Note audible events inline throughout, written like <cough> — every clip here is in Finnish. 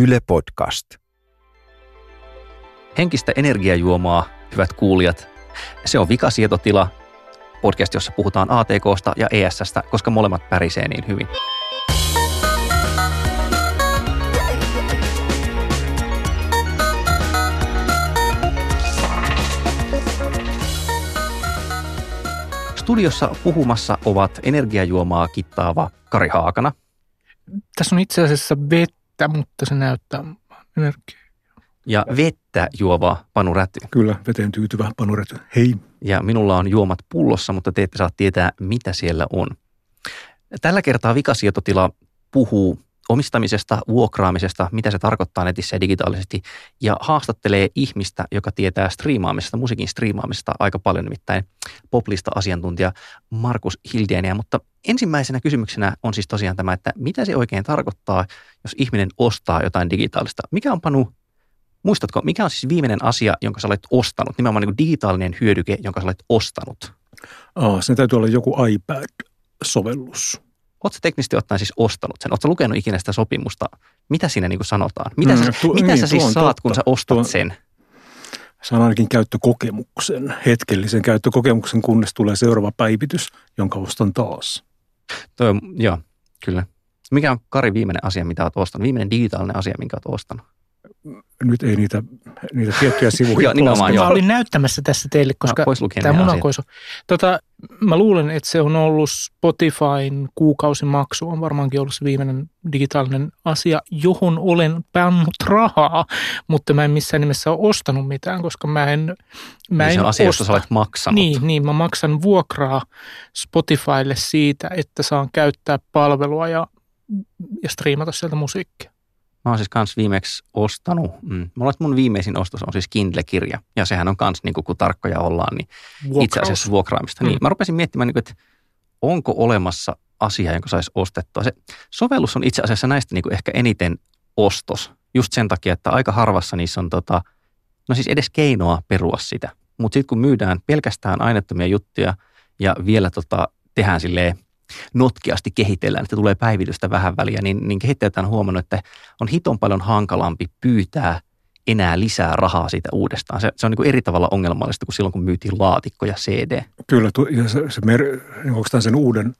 Yle Podcast. Henkistä energiajuomaa, hyvät kuulijat. Se on vikasietotila, podcast, jossa puhutaan ATKsta ja ESSstä, koska molemmat pärisee niin hyvin. Studiossa puhumassa ovat energiajuomaa kittaava Kari Haakana Tässä on itse asiassa vettä, mutta se näyttää energiaa. ja vettä juova Panu Räty. Kyllä, veteen tyytyvä panuret. Hei. Ja minulla on juomat pullossa, mutta te ette saa tietää, mitä siellä on. Tällä kertaa vikasietotila puhuu omistamisesta, vuokraamisesta, mitä se tarkoittaa netissä ja digitaalisesti, ja haastattelee ihmistä, joka tietää striimaamisesta, musiikin striimaamisesta aika paljon, nimittäin poplista asiantuntija Markus Hildeniä. Mutta ensimmäisenä kysymyksenä on siis tosiaan tämä, että mitä se oikein tarkoittaa, jos ihminen ostaa jotain digitaalista? Mikä on Panu, muistatko, mikä on siis viimeinen asia, jonka sä olet ostanut, nimenomaan niin digitaalinen hyödyke, jonka sä olet ostanut? Aa, sen täytyy olla joku iPad-sovellus. Oletko teknisesti ottaen siis ostanut sen? Oletko lukenut ikinä sitä sopimusta? Mitä siinä niin kuin sanotaan? Mitä, Mm, sä, tuo- mitä niin, sä siis saat, kun totta. sä ostat Tuo- sen? Saan ainakin käyttökokemuksen, hetkellisen käyttökokemuksen, kunnes tulee seuraava päivitys, jonka ostan taas. Toi, joo, kyllä. Mikä on Kari viimeinen asia, mitä olet ostanut? Viimeinen digitaalinen asia, minkä olet ostanut? Nyt ei niitä, niitä tiettyjä <laughs> sivuja Joo, nimenomaan, joo. Mä olin näyttämässä tässä teille, koska no, tämä munakoisu. Tota, mä luulen, että se on ollut Spotifyn kuukausimaksu, on varmaankin ollut se viimeinen digitaalinen asia, johon olen pannut rahaa, mutta mä en missään nimessä ole ostanut mitään, koska mä en, mä Niin en se on asia, josta osta. sä olet maksanut. Niin, niin, mä maksan vuokraa Spotifylle siitä, että saan käyttää palvelua ja, ja striimata sieltä musiikkia. Mä oon siis kans viimeksi ostanut, mm, mulla mun viimeisin ostos on siis Kindle-kirja. Ja sehän on kans, niin kuin, kun tarkkoja ollaan, niin Vuokraus. itse asiassa vuokraamista. Niin, Mm. mä rupesin miettimään, niin kuin, että onko olemassa asia, jonka saisi ostettua. Se sovellus on itse asiassa näistä niin kuin ehkä eniten ostos. Just sen takia, että aika harvassa niissä on tota, no siis edes keinoa perua sitä. Mutta sitten kun myydään pelkästään aineettomia juttuja ja vielä tota, tehdään silleen notkeasti kehitellään, että tulee päivitystä vähän väliä, niin, niin kehittäjät on huomannut, että on hiton paljon hankalampi pyytää enää lisää rahaa siitä uudestaan. Se, se on niin kuin eri tavalla ongelmallista kuin silloin, kun myytiin laatikko ja CD. Kyllä, tu- ja se, se mer, niin oikeastaan sen uuden,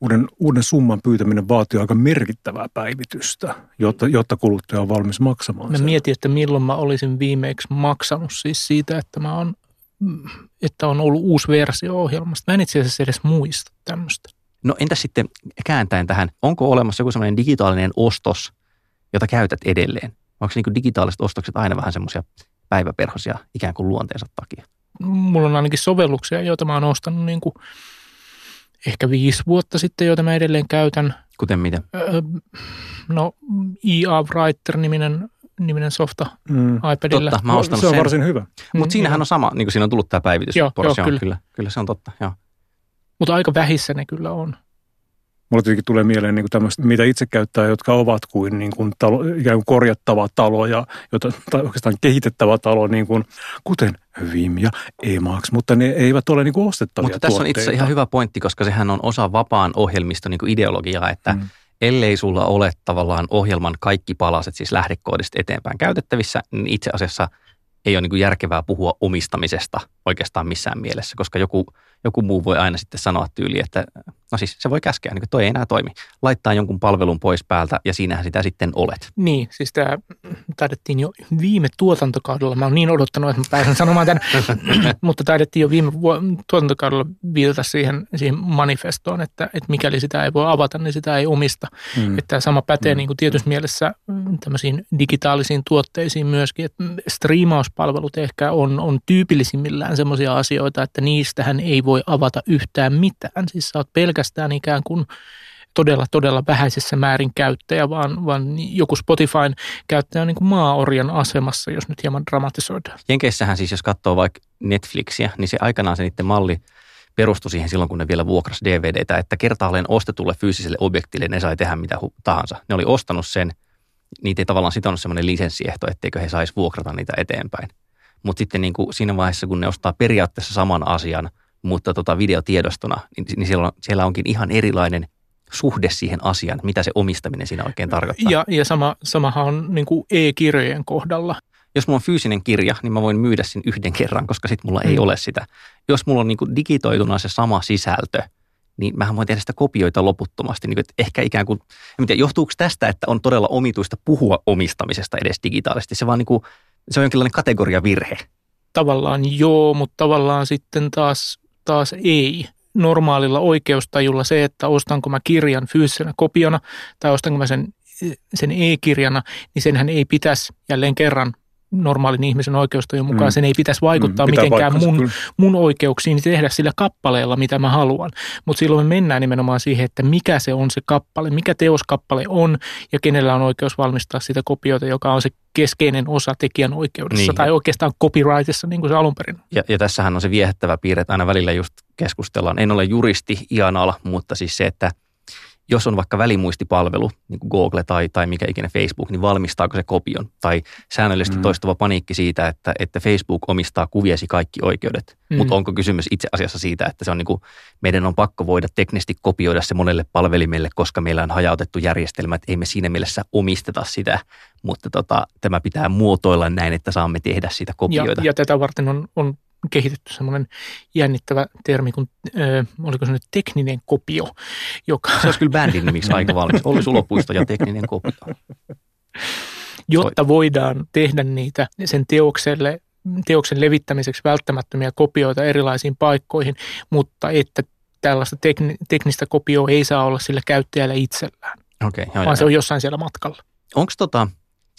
uuden, uuden summan pyytäminen vaatii aika merkittävää päivitystä, jotta, jotta kuluttaja on valmis maksamaan Mä sen. mietin, että milloin mä olisin viimeksi maksanut siis siitä, että mä on, että on ollut uusi versio ohjelmasta. Mä en itse asiassa edes muista tämmöistä. No entäs sitten kääntäen tähän, onko olemassa joku sellainen digitaalinen ostos, jota käytät edelleen? Onko niin digitaaliset ostokset aina vähän semmoisia päiväperhosia ikään kuin luonteensa takia? Mulla on ainakin sovelluksia, joita mä oon ostanut niin kuin ehkä viisi vuotta sitten, joita mä edelleen käytän. Kuten mitä? Öö, No, EA Writer-niminen niminen softa Mm. iPadilla. Totta, mä oon ostanut se on sen. varsin hyvä. Mutta siinähän on sama, niin kuin siinä on tullut tämä päivitys. Joo, joo, on, kyllä. kyllä. Kyllä se on totta, joo. Mutta aika vähissä ne kyllä on. Mulla tietenkin tulee mieleen niin tämmöistä, mitä itse käyttää, jotka ovat kuin, niin kuin talo, ikään kuin korjattava talo ja jota, tai oikeastaan kehitettävä talo, niin kuin, kuten Vim ja Emacs, mutta ne eivät ole niin kuin ostettavia Mutta tässä on itse tuotteita. asiassa ihan hyvä pointti, koska sehän on osa vapaan ohjelmiston niin kuin ideologiaa, että Mm. ellei sulla ole tavallaan ohjelman kaikki palaset, siis lähdekoodista eteenpäin käytettävissä, niin itse asiassa ei ole niin kuin järkevää puhua omistamisesta oikeastaan missään mielessä, koska joku, joku muu voi aina sitten sanoa tyyli, että no siis se voi käskeä, niin kuin toi ei enää toimi. Laittaa jonkun palvelun pois päältä ja siinähän sitä sitten olet. Niin, siis tämä taidettiin jo viime tuotantokaudella, mä oon niin odottanut, että mä pääsen sanomaan tämän, <clears throat> mutta taidettiin jo viime vuo- tuotantokaudella viitata siihen, siihen manifestoon, että, että mikäli sitä ei voi avata, niin sitä ei omista. Mm. Että tämä sama pätee Mm. niin kuin tietyssä mielessä mm, tämmöisiin digitaalisiin tuotteisiin myöskin, että striimauspalvelut ehkä on, on tyypillisimmillään semmoisia asioita, että niistähän ei voi avata yhtään mitään. Siis sä oot pelkästään ikään kuin todella, todella vähäisessä määrin käyttäjä, vaan, vaan joku Spotifyn käyttäjä on niin kuin maaorjan asemassa, jos nyt hieman dramatisoidaan. Jenkeissähän siis, jos katsoo vaikka Netflixiä, niin se aikanaan se niiden malli perustui siihen silloin, kun ne vielä vuokrasi DVDtä, että kertaalleen ostetulle fyysiselle objektille ne sai tehdä mitä tahansa. Ne oli ostanut sen, niitä ei tavallaan sitonut semmoinen lisenssiehto, etteikö he saisi vuokrata niitä eteenpäin. Mutta sitten niin kuin siinä vaiheessa, kun ne ostaa periaatteessa saman asian, mutta tota videotiedostona, niin, niin siellä, on, siellä onkin ihan erilainen suhde siihen asiaan, mitä se omistaminen siinä oikein tarkoittaa. Ja, ja sama, samahan on niin kuin e-kirjojen kohdalla. Jos mulla on fyysinen kirja, niin mä voin myydä sen yhden kerran, koska sitten mulla ei mm. ole sitä. Jos mulla on niin kuin digitoituna se sama sisältö, niin mähän voin tehdä sitä kopioita loputtomasti. Niin kuin, että ehkä ikään kuin, en tiedä, johtuuko tästä, että on todella omituista puhua omistamisesta edes digitaalisesti. Se, vaan niin kuin, se on jonkinlainen kategoriavirhe. Tavallaan joo, mutta tavallaan sitten taas, taas ei normaalilla oikeustajulla se, että ostanko mä kirjan fyysisenä kopiona tai ostanko mä sen, sen e-kirjana, niin senhän ei pitäisi jälleen kerran normaalin ihmisen oikeustajun mukaan mm. sen ei pitäisi vaikuttaa mm, mitenkään mun, mun oikeuksiin tehdä sillä kappaleella, mitä mä haluan. Mutta silloin me mennään nimenomaan siihen, että mikä se on se kappale, mikä teoskappale on ja kenellä on oikeus valmistaa sitä kopiota, joka on se keskeinen osa tekijän oikeudessa niin. tai oikeastaan copyrightissa, niin kuin se alun perin. Ja, ja tässähän on se viehättävä piirre, että aina välillä just keskustellaan. En ole juristi Ianala, mutta siis se, että – jos on vaikka välimuistipalvelu, niin kuin Google tai, tai mikä ikinä Facebook, niin valmistaako se kopion? Tai säännöllisesti mm. toistuva paniikki siitä, että, että Facebook omistaa kuviesi kaikki oikeudet. Mm. Mutta onko kysymys itse asiassa siitä, että se on niin kuin, meidän on pakko voida teknisesti kopioida se monelle palvelimelle, koska meillä on hajautettu järjestelmä, että ei me siinä mielessä omisteta sitä, mutta tota, tämä pitää muotoilla näin, että saamme tehdä siitä kopioita. Ja, ja tätä varten on, on kehitetty semmoinen jännittävä termi kuin, äh, oliko se nyt tekninen kopio. Joka... Se olisi kyllä bändin nimiksi aika valmis. Oli sulopuisto ja tekninen kopio. Jotta voidaan tehdä niitä sen teokselle, teoksen levittämiseksi välttämättömiä kopioita erilaisiin paikkoihin, mutta että tällaista tekni, teknistä kopioa ei saa olla sillä käyttäjällä itsellään, okay, joo, vaan joo. se on jossain siellä matkalla. Onko tota,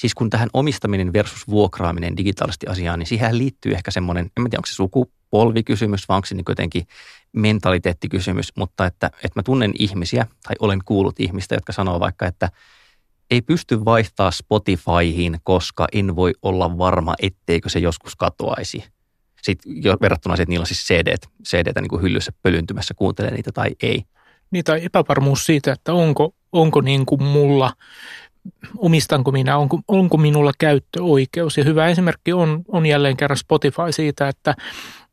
Siis kun tähän omistaminen versus vuokraaminen digitaalisesti asiaan, niin siihen liittyy ehkä semmoinen, en tiedä onko se sukupolvikysymys vai onko se niin jotenkin mentaliteettikysymys, mutta että, että mä tunnen ihmisiä tai olen kuullut ihmistä, jotka sanoo vaikka, että ei pysty vaihtaa Spotifyhin, koska en voi olla varma, etteikö se joskus katoaisi. Sitten jo verrattuna siihen, että niillä on siis CD, CD niin kuin hyllyssä pölyntymässä, kuuntelee niitä tai ei. Niin tai epävarmuus siitä, että onko, onko niin kuin mulla omistanko minä, onko, onko minulla käyttöoikeus. Ja hyvä esimerkki on, on jälleen kerran Spotify siitä, että,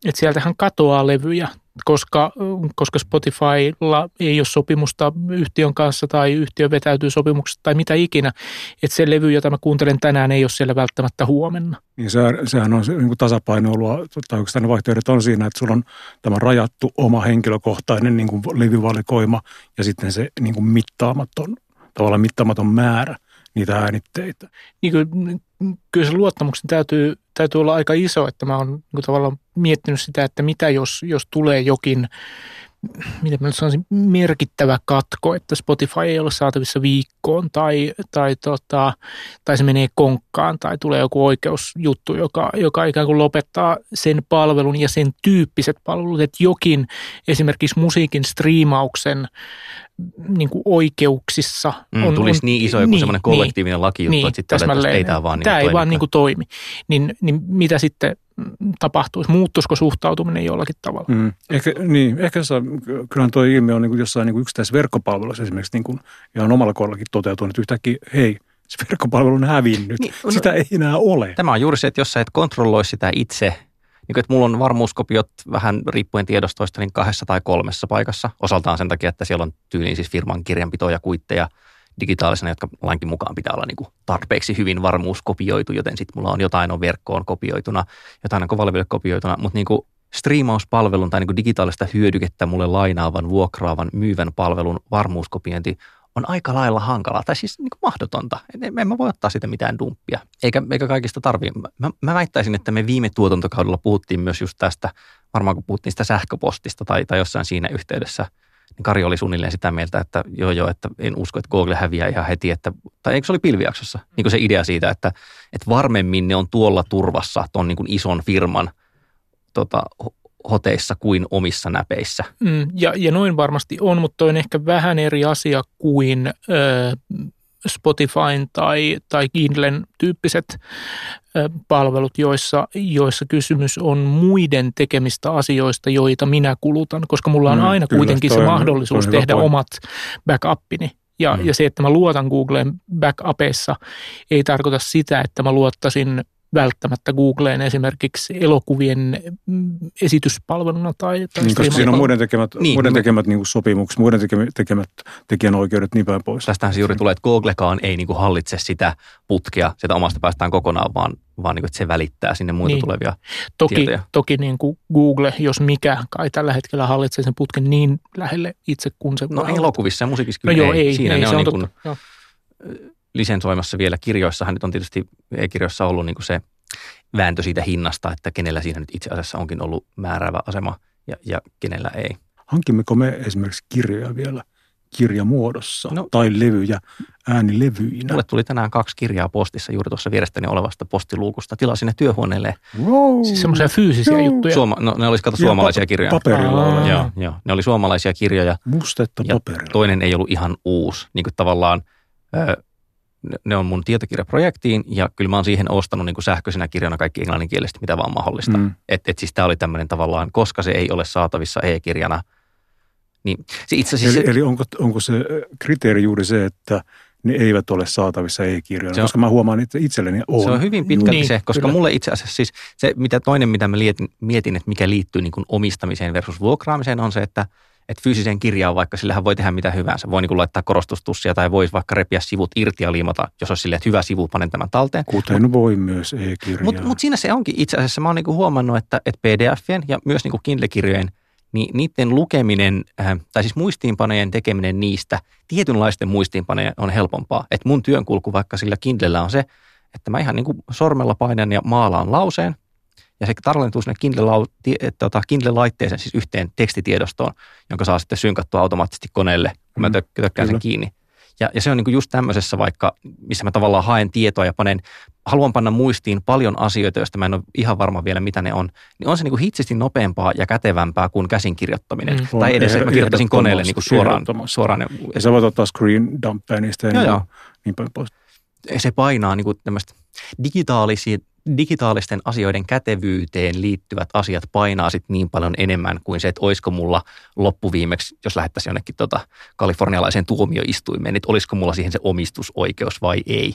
että sieltähän katoaa levyjä, koska, koska Spotifylla ei ole sopimusta yhtiön kanssa tai yhtiö vetäytyy sopimuksesta tai mitä ikinä, että se levy, jota mä kuuntelen tänään, ei ole siellä välttämättä huomenna. Niin se, sehän on se, niin kuin tasapainoilua, tai oikeastaan vaihtoehdot on siinä, että sulla on tämä rajattu oma henkilökohtainen niin kuin levyvalikoima ja sitten se niin kuin mittaamaton tavallaan mittaamaton määrä niitä äänitteitä. Niin kyllä, kyllä se luottamuksen täytyy, täytyy olla aika iso, että mä oon niin tavallaan miettinyt sitä, että mitä jos, jos tulee jokin miten mä sanoisin, merkittävä katko, että Spotify ei ole saatavissa viikkoon tai, tai, tota, tai se menee konkkaan tai tulee joku oikeusjuttu, joka, joka ikään kuin lopettaa sen palvelun ja sen tyyppiset palvelut, että jokin esimerkiksi musiikin striimauksen niin kuin oikeuksissa. Mm, on, tulisi on, niin iso joku niin, semmoinen kollektiivinen niin, lakijuttu, niin, että sitten ei tämä vaan, niin tämä ei vaan niin kuin toimi. Niin, niin mitä sitten tapahtuisi? Muuttuisiko suhtautuminen jollakin tavalla? Mm. Ehkä, niin, ehkä se, kyllähän tuo ilmiö on niin kuin jossain niin kuin yksittäisessä verkkopalvelussa esimerkiksi niin kuin ihan omalla kohdallakin toteutunut, että yhtäkkiä hei, se verkkopalvelu on hävinnyt. Niin, no, sitä ei enää ole. Tämä on juuri se, että jos sä et kontrolloi sitä itse, niin kuin, että mulla on varmuuskopiot vähän riippuen tiedostoista niin kahdessa tai kolmessa paikassa. Osaltaan sen takia, että siellä on tyyliin siis firman kirjanpitoja ja kuitteja digitaalisena, jotka lainkin mukaan pitää olla niin kuin tarpeeksi hyvin varmuuskopioitu, joten sitten mulla on jotain on verkkoon kopioituna, jotain on kovalla kopioituna, mutta niin kuin striimauspalvelun tai niin kuin digitaalista hyödykettä mulle lainaavan, vuokraavan, myyvän palvelun varmuuskopiointi on aika lailla hankalaa, tai siis niin kuin mahdotonta. En, en mä voi ottaa siitä mitään dumppia, eikä, eikä kaikista tarvii. Mä, mä väittäisin, että me viime tuotantokaudella puhuttiin myös just tästä, varmaan kun puhuttiin sitä sähköpostista tai, tai jossain siinä yhteydessä, niin Kari oli suunnilleen sitä mieltä, että joo joo, että en usko, että Google häviää ihan heti, että, tai eikö se oli pilvijaksossa, niin kuin se idea siitä, että, että varmemmin ne on tuolla turvassa tuon niin kuin ison firman tota, hoteissa kuin omissa näpeissä. Mm, ja, ja noin varmasti on, mutta on ehkä vähän eri asia kuin ö, Spotifyn tai, tai Kindlen tyyppiset palvelut, joissa, joissa kysymys on muiden tekemistä asioista, joita minä kulutan, koska mulla on mm, aina kyllä, kuitenkin se mahdollisuus tehdä point. omat backupini. Ja, mm. ja se, että mä luotan Googleen backupeissa, ei tarkoita sitä, että mä luottaisin välttämättä Googleen esimerkiksi elokuvien mm, esityspalveluna tai, tai Niin, koska siinä on muiden tekemät, Niin, muiden tekemät niin sopimukset, muiden tekemät, tekemät tekijänoikeudet niin päin pois. Tästähän se juuri tulee, että Googlekaan ei niin kuin hallitse sitä putkea sieltä omasta päästään kokonaan, vaan, vaan niin kuin, että se välittää sinne muita Niin. tulevia Toki, tietoja. toki niin kuin Google, jos mikä, kai tällä hetkellä hallitsee sen putken niin lähelle itse kuin se No elokuvissa ja musiikissa No kyllä joo, ei, Siinä ei, ne se on, on niin kuin totta. Joo. Lisensoimassa vielä. Kirjoissahan nyt on tietysti e-kirjoissa ollut niin kuin se vääntö siitä hinnasta, että kenellä siinä nyt itse asiassa onkin ollut määräävä asema ja, ja kenellä ei. Hankimmeko me esimerkiksi kirjoja vielä kirjamuodossa No. tai levyjä äänilevyinä? Mulle tuli tänään kaksi kirjaa postissa juuri tuossa vierestäni olevasta postiluukusta. Tilasin ne työhuoneelle. Wow. Siis semmoisia fyysisiä Joo. juttuja. Suoma, no, ne olisi kato Ja suomalaisia pa- kirjoja. Paperilla olevia. Joo, joo, ne oli suomalaisia kirjoja. Mustetta Ja paperilla. Toinen ei ollut ihan uusi. Niin kuin tavallaan ne- on mun tietokirjaprojektiin ja kyllä mä oon siihen ostanut niin kuin sähköisenä kirjana kaikki englanninkielistä, mitä vaan mahdollista. Mm. Et, et siis tämä oli tämmöinen tavallaan, koska se ei ole saatavissa e-kirjana, niin se itse asiassa... Eli, eli onko, onko se kriteeri juuri se, että ne eivät ole saatavissa e-kirjoina? Se on- Koska mä huomaan, että itselleni on. Se on hyvin pitkälti Niin, se, koska kyllä. mulle itse asiassa siis se, mitä toinen, mitä mä mietin, mietin että mikä liittyy niin kuin omistamiseen versus vuokraamiseen, on se, että, että fyysiseen kirjaan vaikka sillähän voi tehdä mitä hyvänsä. Voi niin kuin laittaa korostustussia tai voi vaikka repiä sivut irti ja liimata, jos olisi silleen, että hyvä sivu, panen tämän talteen. Kuten voi myös e-kirjaa. Mutta mut siinä se onkin itse asiassa, mä oon niinku huomannut, että, että PDFien ja myös niinku Kindle-kirjojen, niin niiden lukeminen, äh, tai siis muistiinpanojen tekeminen niistä, tietynlaisten muistiinpanojen on helpompaa. Että mun työnkulku vaikka sillä Kindlellä on se, että mä ihan niinku sormella painan ja maalaan lauseen, ja se tallentuu sinne eh, tota, Kindle-laitteeseen, siis yhteen tekstitiedostoon, jonka saa sitten synkattua automaattisesti koneelle, kun mä Mm, tök- tökkään sen kiinni. Ja, ja se on niinku just tämmöisessä vaikka, missä mä tavallaan haen tietoa ja panen, haluan panna muistiin paljon asioita, joista mä en ole ihan varma vielä, mitä ne on, niin on se niinku hitsisti nopeampaa ja kätevämpää kuin käsinkirjoittaminen. Mm. Mm. Tai edes, että mä kirjoittaisin koneelle niinku suoraan, suoraan. Ja sä voit ottaa screen dumppia niistä ja Joo, niin, joo. niin päin pois. se painaa niin kuin tämmöistä digitaalisia, digitaalisten asioiden kätevyyteen liittyvät asiat painaa sit niin paljon enemmän kuin se, että olisiko mulla loppuviimeksi, jos lähettäisiin jonnekin tota kalifornialaiseen tuomioistuimeen, niin olisiko mulla siihen se omistusoikeus vai ei.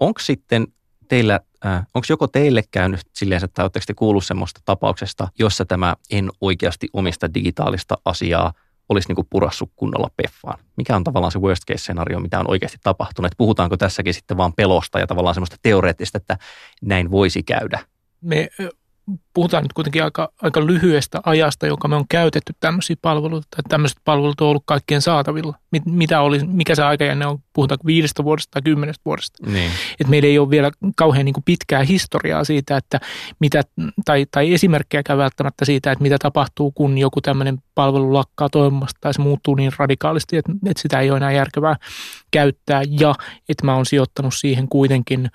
Onko sitten teillä, äh, onko joko teille käynyt silleen, että oletteko te kuullut semmoista tapauksesta, jossa tämä en oikeasti omista digitaalista asiaa olisi niin kuin purassut kunnolla peffaan? Mikä on tavallaan se worst case scenario, mitä on oikeasti tapahtunut? Et puhutaanko tässäkin sitten vaan pelosta ja tavallaan semmoista teoreettista, että näin voisi käydä? me puhutaan nyt kuitenkin aika, aika lyhyestä ajasta, joka me on käytetty tämmöisiä palveluita, tai tämmöiset palvelut on ollut kaikkien saatavilla. Mit, mitä oli, mikä se aikajänne on, puhutaanko viidestä vuodesta tai kymmenestä vuodesta. Niin. Et meillä ei ole vielä kauhean niin kuin pitkää historiaa siitä, että mitä, tai, tai esimerkkejäkään välttämättä siitä, että mitä tapahtuu, kun joku tämmöinen palvelu lakkaa toimimasta tai se muuttuu niin radikaalisti, että, että sitä ei ole enää järkevää käyttää ja että mä oon sijoittanut siihen kuitenkin,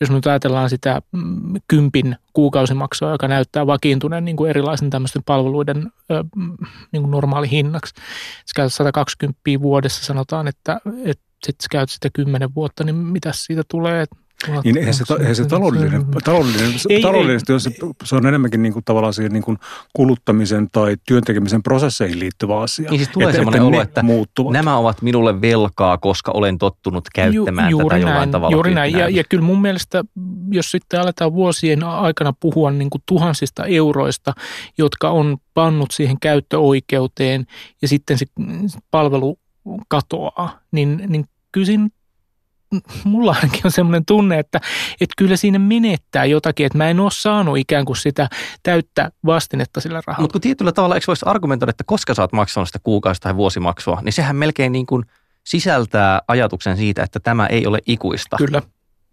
jos nyt ajatellaan sitä mm, kympin kuukausimaksua, joka näyttää vakiintuneen niin kuin erilaisen tämmöisten palveluiden mm, niin kuin normaali hinnaksi. Sä käytät 120 vuodessa, sanotaan, että, että sitten sä käyt sitä kymmenen vuotta, niin mitä siitä tulee? Niin eihän se, eihän se taloudellinen, taloudellinen, Ei, taloudellisesti ei. Se, se on enemmänkin niin kuin tavallaan siihen niin kuin kuluttamisen tai työntekemisen prosesseihin liittyvä asia. Niin siis tulee semmoinen olo, että muuttuvat. Nämä ovat minulle velkaa, koska olen tottunut käyttämään Ju, tätä juuri jollain näin, tavalla. Juuri näin. Ja, tyyppinä. ja kyllä mun mielestä, jos sitten aletaan vuosien aikana puhua niin kuin tuhansista euroista, jotka on pannut siihen käyttöoikeuteen ja sitten se palvelu katoaa, niin, niin kyllä siinä mulla ainakin on semmoinen tunne, että, että kyllä siinä menettää jotakin, että mä en ole saanut ikään kuin sitä täyttä vastinetta sillä rahalla. Mutta kun tietyllä tavalla, eikö voisi argumentoida, että koska sä oot maksanut sitä kuukausi- tai vuosimaksua, niin sehän melkein niin kuin sisältää ajatuksen siitä, että tämä ei ole ikuista. Kyllä.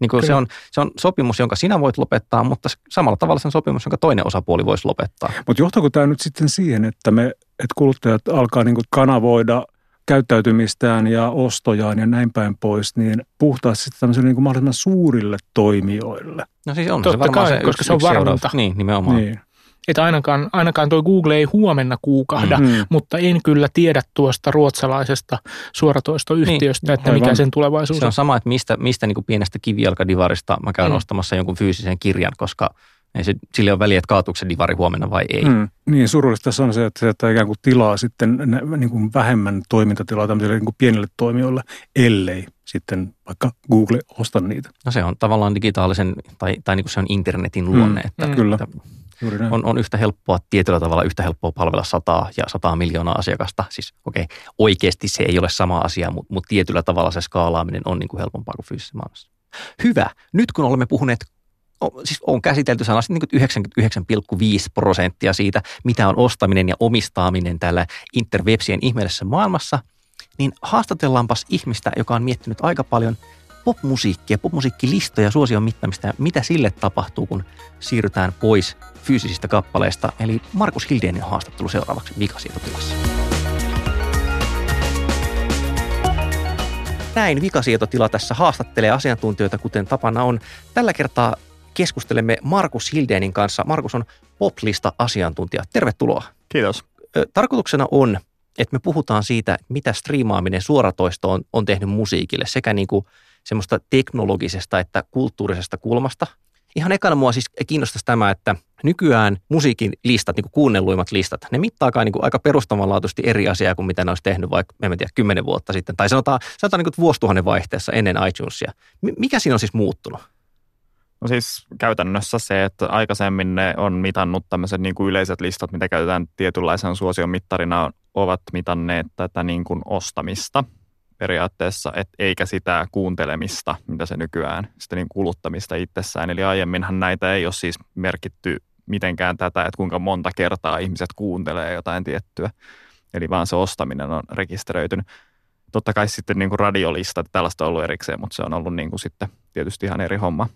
Niin kuin se, Kyllä. on, se on sopimus, jonka sinä voit lopettaa, mutta samalla tavalla se on sopimus, jonka toinen osapuoli voisi lopettaa. Mutta johtaako tämä nyt sitten siihen, että, me, että kuluttajat alkaa niin kuin kanavoida käyttäytymistään ja ostojaan ja näin päin pois, niin puhtaasti sitten tämmöisille niin kuin mahdollisimman suurille toimijoille. No siis on Totta se varmaan kai, se koska yksi, se on varminta. Niin, nimenomaan. Niin. Että ainakaan, ainakaan tuo Google ei huomenna kuukahda, Mm. mutta en kyllä tiedä tuosta ruotsalaisesta suoratoistoyhtiöstä, Niin, että mikä sen tulevaisuus Se on. on sama, että mistä, mistä niin kuin pienestä kivijalkadivarista mä käyn mm. ostamassa jonkun fyysisen kirjan, koska Ei se, sille on väliä, että kaatuuko se divari huomenna vai ei. Mm. Niin, surullista on se, että, että ikään kuin tilaa sitten niin kuin vähemmän toimintatilaa tämmöisille niin kuin pienille toimijoille, ellei sitten vaikka Google osta niitä. No se on tavallaan digitaalisen, tai, tai niin kuin se on internetin luonne, mm. että, Kyllä. että on, on yhtä helppoa, tietyllä tavalla yhtä helppoa palvella sataa ja sataa miljoonaa asiakasta. Siis okei, okay, oikeasti se ei ole sama asia, mutta, mutta tietyllä tavalla se skaalaaminen on niin kuin helpompaa kuin fyysisessä maailmassa. Hyvä. Nyt kun olemme puhuneet siis on käsitelty sanasti niin 99,5 prosenttia siitä, mitä on ostaminen ja omistaminen täällä interwebsien ihmeellisessä maailmassa, niin haastatellaanpas ihmistä, joka on miettinyt aika paljon popmusiikkia, popmusiikkilistoja, suosion mittaamista ja mitä sille tapahtuu, kun siirrytään pois fyysisistä kappaleista. Eli Markus Hildenin haastattelu seuraavaksi vikasietotilassa. Näin vikasietotila tässä haastattelee asiantuntijoita, kuten tapana on. Tällä kertaa keskustelemme Markus Hildenin kanssa. Markus on poplista asiantuntija. Tervetuloa. Kiitos. Tarkoituksena on, että me puhutaan siitä, mitä striimaaminen suoratoisto on, on tehnyt musiikille, sekä niin kuin semmoista teknologisesta että kulttuurisesta kulmasta. Ihan ekana mua siis kiinnostaisi tämä, että nykyään musiikin listat, niin kuin kuunnelluimmat listat, ne mittaakaan niin kuin aika perustavanlaatuisesti eri asiaa kuin mitä ne olisi tehnyt vaikka, en tiedä, kymmenen vuotta sitten. Tai sanotaan, sanotaan niin kuin vuosituhannen vaihteessa ennen iTunesia. Mikä siinä on siis muuttunut? No siis käytännössä se, että aikaisemmin ne on mitannut tämmöiset niin kuin yleiset listat, mitä käytetään tietynlaisen suosion mittarina, ovat mitanneet tätä niin kuin ostamista periaatteessa, et eikä sitä kuuntelemista, mitä se nykyään, sitä niin kuluttamista itsessään. Eli aiemminhan näitä ei ole siis merkitty mitenkään tätä, että kuinka monta kertaa ihmiset kuuntelee jotain tiettyä. Eli vaan se ostaminen on rekisteröitynyt. Totta kai sitten niin kuin radiolistat, tällaista on ollut erikseen, mutta se on ollut niin kuin sitten tietysti ihan eri homma.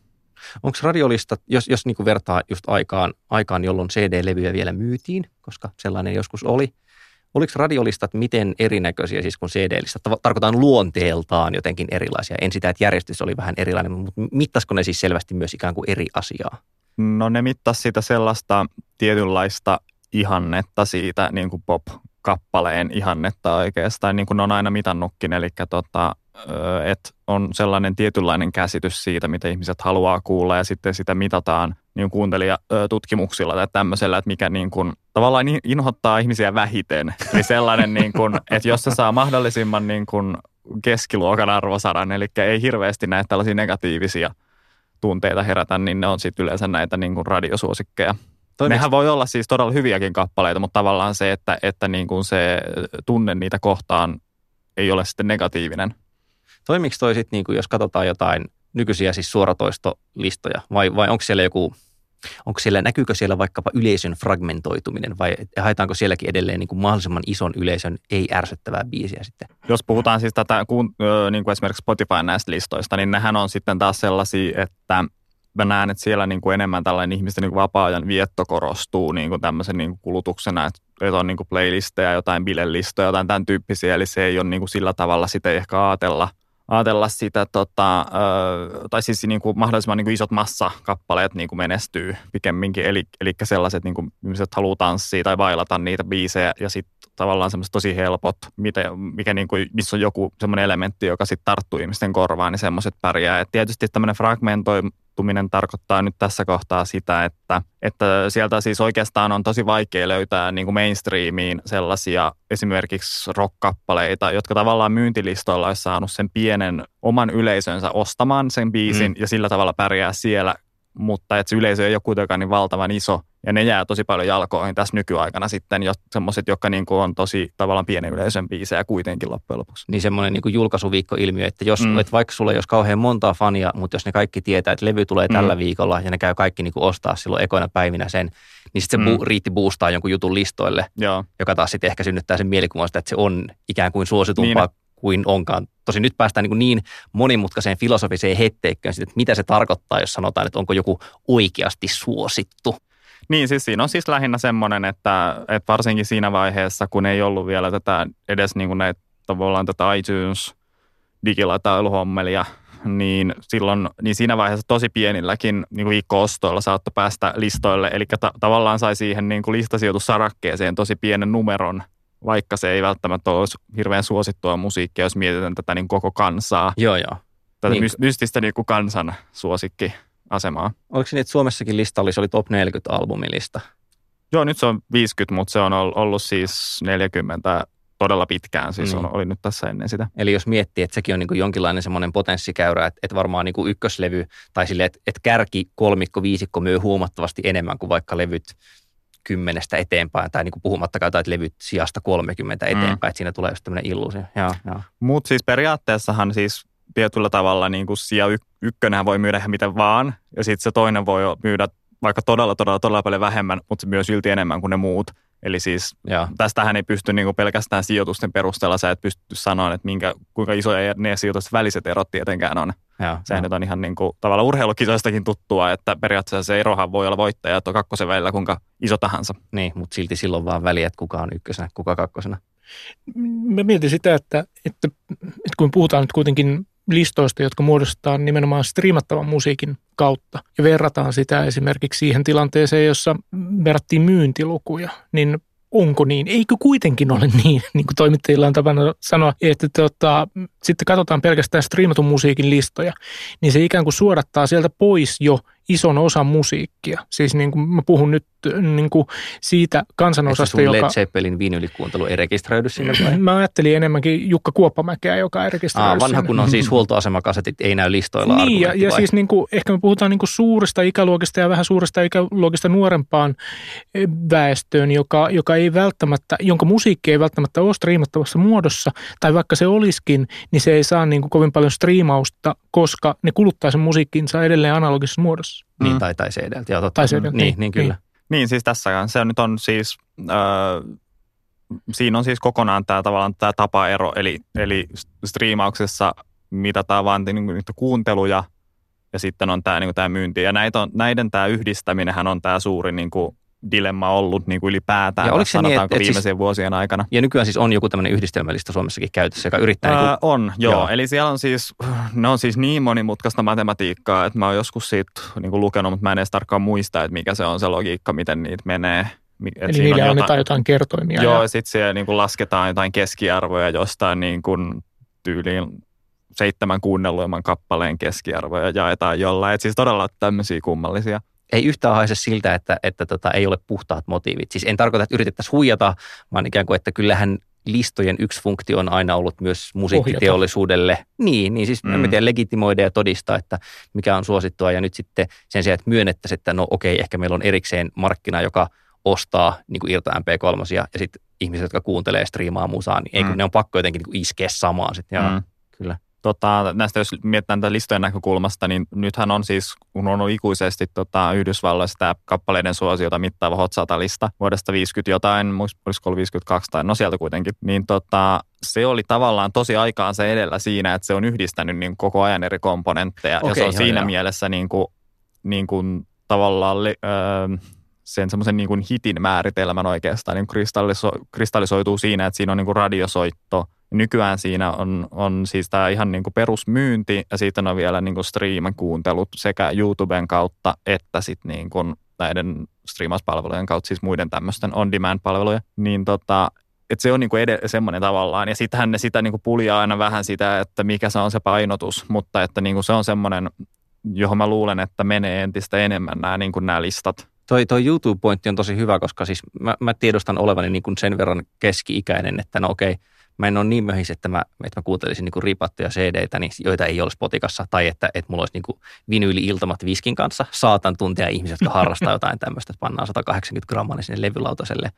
Onko radiolista, jos, jos niin vertaa just aikaan, aikaan, jolloin CD-levyjä vielä myytiin, koska sellainen joskus oli, oliko radiolistat miten erinäköisiä siis kuin CD-listat? Tarkoitan luonteeltaan jotenkin erilaisia. En sitä, että järjestys oli vähän erilainen, mutta mittasko ne siis selvästi myös ikään kuin eri asiaa? No ne mittas sitä sellaista tietynlaista ihannetta siitä niin kuin pop-kappaleen ihannetta oikeastaan, niin kuin ne on aina mitannutkin. Eli tota, että on sellainen tietynlainen käsitys siitä, mitä ihmiset haluaa kuulla ja sitten sitä mitataan niin kuuntelijatutkimuksilla tai tämmöisellä, että mikä niin kuin, tavallaan inhottaa ihmisiä vähiten. <laughs> Eli sellainen, niin kuin, että jos se saa mahdollisimman niin kuin keskiluokan arvosadan, eli ei hirveästi näitä tällaisia negatiivisia tunteita herätä, niin ne on sitten yleensä näitä niin kuin radiosuosikkeja. Toimiks... Nehän voi olla siis todella hyviäkin kappaleita, mutta tavallaan se, että, että niin kuin se tunne niitä kohtaan ei ole sitten negatiivinen. Toimiko toi sitten, niin kuin jos katsotaan jotain nykyisiä siis suoratoistolistoja, vai, vai onko siellä joku, onko siellä, näkyykö siellä vaikkapa yleisön fragmentoituminen, vai haetaanko sielläkin edelleen niin kuin mahdollisimman ison yleisön ei-ärsyttävää biisiä sitten? Jos puhutaan siis tätä, niin kuin esimerkiksi Spotify näistä listoista, niin nehän on sitten taas sellaisia, että mä näen, että siellä niin kuin enemmän tällainen ihmisten niin kuin vapaa-ajan vietto korostuu niin kuin tämmöisen niin kuin kulutuksena, että on niin kuin playlisteja, jotain bilelistoja, jotain tämän tyyppisiä, eli se ei ole niin kuin sillä tavalla sitä ehkä ajatella – ajatella sitä, tota, tai siis niin kuin mahdollisimman niin kuin isot massakappaleet niin kuin menestyy pikemminkin, eli, eli sellaiset niin kuin ihmiset haluaa tanssia tai vailata niitä biisejä ja sitten tavallaan semmoiset tosi helpot, mitä, mikä niin kuin, missä on joku semmoinen elementti, joka sitten tarttuu ihmisten korvaan, niin semmoiset pärjää. Et tietysti tämmöinen fragmentoi, muuttuminen tarkoittaa nyt tässä kohtaa sitä, että, että sieltä siis oikeastaan on tosi vaikea löytää niin kuin mainstreamiin sellaisia esimerkiksi rock-kappaleita, jotka tavallaan myyntilistoilla olisi saanut sen pienen oman yleisönsä ostamaan sen biisin mm. ja sillä tavalla pärjää siellä, mutta että se yleisö ei ole kuitenkaan niin valtavan iso, ja ne jää tosi paljon jalkoihin tässä nykyaikana sitten, jo semmoiset, jotka niin kuin on tosi tavallaan pienen yleisön biisejä kuitenkin loppujen lopuksi. Niin semmoinen niin julkaisuviikkoilmiö, että jos, mm. että vaikka sulla ei olisi kauhean montaa fania, mutta jos ne kaikki tietää, että levy tulee mm. tällä viikolla ja ne käy kaikki niin kuin ostaa silloin ekoina päivinä sen, niin sitten se mm. bu- riitti boostaa jonkun jutun listoille, Joo. joka taas sitten ehkä synnyttää sen mielikuvan että se on ikään kuin suositumpaa niin. kuin onkaan. Tosi nyt päästään niin, niin monimutkaiseen filosofiseen hetteikköön, että mitä se tarkoittaa, jos sanotaan, että onko joku oikeasti suosittu. Niin, siis siinä on siis lähinnä semmoinen, että, että varsinkin siinä vaiheessa, kun ei ollut vielä tätä edes niin kuin näitä, tavallaan tätä iTunes digilatailuhommelia, niin silloin, niin siinä vaiheessa tosi pienilläkin niin kuin viikko-ostoilla saattoi päästä listoille, eli ta- tavallaan sai siihen niin kuin listasijoitussarakkeeseen tosi pienen numeron, vaikka se ei välttämättä ole hirveän suosittua musiikkia, jos mietitään tätä niin koko kansaa. Joo, joo. Tätä niin. mystistä niin kuin kansan suosikki asemaa. Oliko se niin, että Suomessakin lista oli, se oli top 40 albumilista? Joo, nyt se on 50, mutta se on ollut siis 40 todella pitkään, siis on, Niin. oli nyt tässä ennen sitä. Eli jos miettii, että sekin on niin jonkinlainen semmoinen potenssikäyrä, että, että varmaan niin kuin ykköslevy tai sille, että, että kärki, kolmikko, viisikko myy huomattavasti enemmän kuin vaikka levyt kymmenestä eteenpäin, tai niin kuin puhumattakaan jotain, että levyt sijasta 30 Mm. eteenpäin, että siinä tulee just tämmöinen illuusio. Mutta siis periaatteessahan siis tietyllä tavalla niin kuin sija y- ykkönenhän voi myydä ihan miten vaan, ja sitten se toinen voi myydä vaikka todella, todella, todella paljon vähemmän, mutta se myy silti enemmän kuin ne muut. Eli siis joo. tästähän ei pysty niin kuin pelkästään sijoitusten perusteella, sä et pysty sanoa, että minkä, kuinka isoja ne sijoitusten väliset erot tietenkään on. joo, Sehän nyt on ihan niin kuin, tavallaan urheilukisoistakin tuttua, että periaatteessa se erohan voi olla voittaja, että on kakkosen välillä kuinka iso tahansa. Niin, mutta silti silloin vaan väliä, että kuka on ykkösenä, kuka kakkosena. Mä mietin sitä, että, että, että kun puhutaan nyt kuitenkin listoista, jotka muodostetaan nimenomaan striimattavan musiikin kautta ja verrataan sitä esimerkiksi siihen tilanteeseen, jossa verrattiin myyntilukuja, niin onko niin? Eikö kuitenkin ole <laughs> niin, niin kuin toimittajilla on tapana sanoa, että tota, sitten katsotaan pelkästään striimatun musiikin listoja, niin se ikään kuin suodattaa sieltä pois jo ison osan musiikkia. Siis niin kuin mä puhun nyt niin kuin siitä kansanosasta, joka... Led Zeppelin vinylikuuntelu ei rekisteröidy sinne vai? Mä ajattelin enemmänkin Jukka Kuoppamäkeä, joka ei rekisteröidy Aa, vanha sinne. kun on siis huoltoasemakasetit, ei näy listoilla Niin, ja, ja vai? siis niin kuin, ehkä me puhutaan niin kuin suurista ikäluokista ja vähän suurista ikäluokista nuorempaan eh, väestöön, joka, joka ei välttämättä, jonka musiikki ei välttämättä ole striimattavassa muodossa, tai vaikka se olisikin, niin se ei saa niin kuin kovin paljon striimausta, koska ne kuluttaa sen musiikkinsa edelleen analogisessa muodossa. Niin, Mm. tai, tai CD-ltä, joo, totta. Tai CD-ltä, niin, niin, niin, niin, kyllä. Niin, siis tässä se nyt on siis, äh, siinä on siis kokonaan tämä tavallaan tämä tapaero, eli, eli striimauksessa mitataan vaan niin kuin niitä kuunteluja ja sitten on tämä, niin kuin tämä myynti. Ja näitä on, näiden tämä yhdistäminenhän on tämä suuri niin kuin dilemma ollut niin kuin ylipäätään, Ja oliko se niin, sanotaanko että- että viimeisien vuosien aikana. Ja nykyään siis on joku tämmöinen yhdistelmällistä Suomessakin käytössä, joka yrittää... niin Ää, on, joo. Joo. Eli siellä on siis, ne on siis niin monimutkaista matematiikkaa, että mä oon joskus siitä niin kuin lukenut, mutta mä en edes tarkkaan muista, että mikä se on se logiikka, miten niitä menee. Et Eli siinä niille on annetaan jotain kertoimia. Joo, ja, ja sitten siellä niin kuin lasketaan jotain keskiarvoja jostain niin kuin tyyliin seitsemän kuunnelluimman kappaleen keskiarvoja jaetaan jollain. Et siis todella tämmöisiä kummallisia. Ei yhtään haise siltä, että, että tota, ei ole puhtaat motiivit. Siis en tarkoita, että yritettäisiin huijata, vaan ikään kuin, että kyllähän listojen yksi funktio on aina ollut myös musiikkiteollisuudelle. Niin, niin siis mm. Mm. en tiedä, legitimoida ja todistaa, että mikä on suosittua. Ja nyt sitten sen sijaan, että myönnettäisiin, että no okei, ehkä meillä on erikseen markkina, joka ostaa niin kuin irta MP3 ja sitten ihmiset, jotka kuuntelee striimaa musaa, niin ei, kun Mm. ne on pakko jotenkin niin kuin iskeä samaan sitten. Ja, Mm. kyllä. Tota, näistä jos mietitään tätä listojen näkökulmasta, niin nythän on siis, kun on ollut ikuisesti tota, Yhdysvalloissa tämä kappaleiden suosiota mittaava Hot 100-lista vuodesta 50 jotain, olisiko ollut 52 tai no sieltä kuitenkin, niin tota, se oli tavallaan tosi aikaansa edellä siinä, että se on yhdistänyt niin koko ajan eri komponentteja. ja Okei, se on joo, siinä joo. mielessä niin kuin, niin kuin tavallaan öö, sen semmoisen niin kuin hitin määritelmän oikeastaan niin kristalliso, kristallisoituu siinä, että siinä on niin kuin radiosoitto. Nykyään siinä on, on siis tämä ihan niin kuin perusmyynti ja sitten on vielä niin kuin striimakuuntelut sekä YouTuben kautta että sitten niin kuin näiden striimauspalvelujen kautta, siis muiden tämmöisten on-demand-palveluja. Niin tota, että se on niinku ed- semmoinen tavallaan, ja sittenhän ne sitä niinku puljaa aina vähän sitä, että mikä se on se painotus, mutta että niinku se on semmoinen, johon mä luulen, että menee entistä enemmän nämä niinku listat. Toi, toi YouTube-pointti on tosi hyvä, koska siis mä, mä tiedostan olevani niin kuin sen verran keski-ikäinen, että no okei, mä en ole niin möhis, että mä, että mä kuuntelisin niin ripattuja CD-tä, niin, joita ei ole Spotikassa, tai että, että mulla olisi niin vinyyli-iltamat viskin kanssa. Saatan tuntea ihmisiä, jotka harrastaa jotain tämmöistä, että pannaan 180 grammaa niin sinne levylautaselle.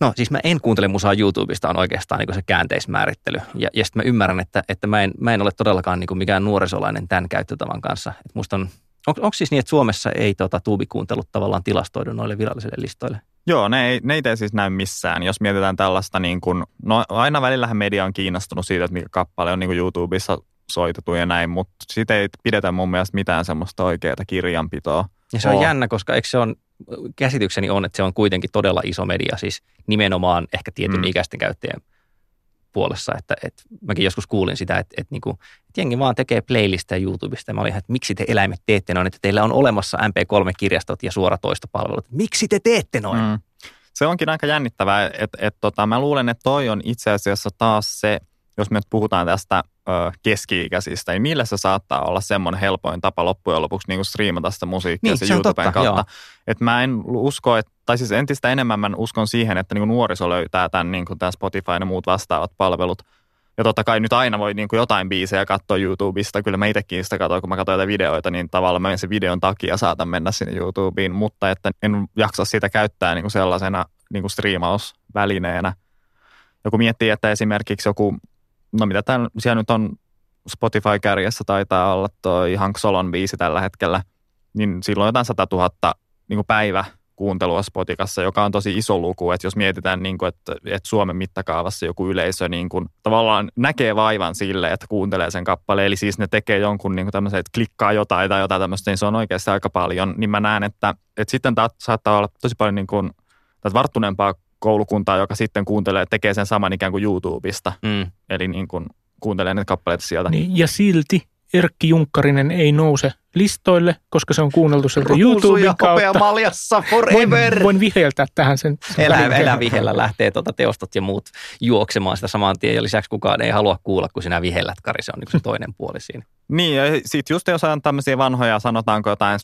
No siis mä en kuuntele musaa YouTubesta, on oikeastaan niin se käänteismäärittely. Ja, ja sitten mä ymmärrän, että, että mä, en, mä en ole todellakaan niin mikään nuorisolainen tämän käyttötavan kanssa. Et musta on, on, onko siis niin, että Suomessa ei tota, tuubikuuntelut tavallaan tilastoidu noille virallisille listoille? Joo, ne ei, ne ei siis näy missään. Jos mietitään tällaista, niin kuin, no aina välillähän media on kiinnostunut siitä, että mikä kappale on niin kuin YouTubessa soitettu ja näin, mutta siitä ei pidetä mun mielestä mitään semmoista oikeaa kirjanpitoa. Ja se on Oo. jännä, koska eikö se on, käsitykseni on, että se on kuitenkin todella iso media, siis nimenomaan ehkä tietyn mm. ikäisten käyttäjien puolessa. Että, että mäkin joskus kuulin sitä, että, että, niinku, että jengi vaan tekee playlisteja YouTubesta. Ja mä olin, ihan, että miksi te eläimet teette noin, että teillä on olemassa MP3-kirjastot ja suoratoistopalvelut. Miksi te teette noin? Mm. Se onkin aika jännittävää, että et, tota, mä luulen, että toi on itse asiassa taas se, jos me nyt puhutaan tästä ö, keski-ikäisistä, niin niille se saattaa olla semmoinen helpoin tapa loppujen lopuksi niin striimata sitä musiikkia Niin, se YouTuben totta, kautta. joo. Et mä en usko, että, tai siis entistä enemmän mä uskon siihen, että niin nuoriso löytää tämän, niin kuin Spotify ja muut vastaavat palvelut. Ja totta kai nyt aina voi niin kuin jotain biisejä katsoa YouTubesta. Kyllä mä itsekin sitä katsoin, kun mä katsoin jotain videoita, niin tavallaan mä sen videon takia saatan mennä sinne YouTubeen, mutta että en jaksa sitä käyttää niin kuin sellaisena niin kuin striimausvälineenä. Ja kun miettii, että esimerkiksi joku, no mitä täällä, siellä nyt on Spotify-kärjessä taitaa olla toi Hank Solon biisi tällä hetkellä, niin silloin jotain 100 000 niin kuin päivä kuuntelua Spotikassa, joka on tosi iso luku, että jos mietitään, niin kuin, että, että Suomen mittakaavassa joku yleisö niin kuin, tavallaan näkee vaivan sille, että kuuntelee sen kappaleen, eli siis ne tekee jonkun niin kuin tämmöisen, että klikkaa jotain tai jotain tämmöistä, niin se on oikeasti aika paljon, niin mä näen, että, että sitten taas saattaa olla tosi paljon niin kuin, varttuneempaa koulukuntaa, joka sitten kuuntelee, tekee sen saman ikään kuin YouTubesta, Mm. eli niin kuin kuuntelee ne kappaleita sieltä. Niin, ja silti Erkki Junkkarinen ei nouse listoille, koska se on kuunneltu sieltä YouTuben kautta. maljassa Voin, forever. voin viheltää tähän sen. Elä, elä vihellä lähtee tuota teostot ja muut juoksemaan sitä saman tien. Ja lisäksi kukaan ei halua kuulla, kun sinä vihellät, Kari. Se on niin se toinen puoli siinä. Niin, ja sitten just jos on tämmöisiä vanhoja, sanotaanko jotain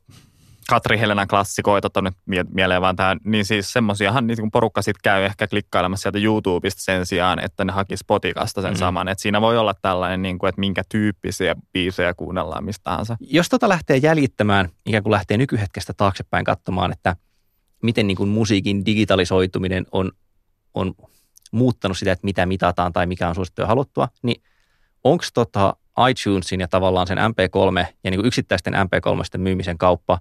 Katri Helenan klassikoita, mie- mieleen vaan tähän, niin siis semmoisiahan niin kun porukka sitten käy ehkä klikkailemassa sieltä YouTubesta sen sijaan, että ne haki Spotikasta sen Mm. saman. Että siinä voi olla tällainen, niin kuin, että minkä tyyppisiä biisejä kuunnellaan mistä tahansa. Jos tota lähtee jäljittämään, ikään kuin lähtee nykyhetkestä taaksepäin katsomaan, että miten niin kuin musiikin digitalisoituminen on, on muuttanut sitä, että mitä mitataan tai mikä on suosittua ja haluttua, niin onko tota iTunesin ja tavallaan sen MP3 ja niin kuin yksittäisten MP3 myymisen kauppa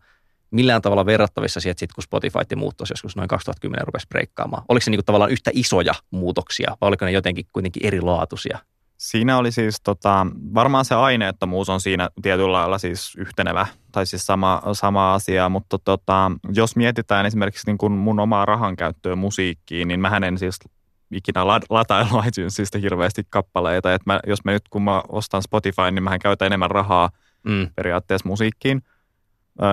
millään tavalla verrattavissa siihen, että sit kun Spotify ja muut tuossa joskus noin 2010 rupesi breikkaamaan? Oliko se niin kuin tavallaan yhtä isoja muutoksia vai oliko ne jotenkin kuitenkin erilaatuisia? Siinä oli siis tota, varmaan se aineettomuus on siinä tietyllä lailla siis yhtenevä tai siis sama, sama asia, mutta tota, jos mietitään esimerkiksi niin kuin mun omaa rahan käyttöä musiikkiin, niin mähän en siis ikinä lat- latailu <laughs> iTunesista hirveästi kappaleita. Et mä, jos mä nyt kun mä ostan Spotify, niin mähän käytän enemmän rahaa Mm. periaatteessa musiikkiin,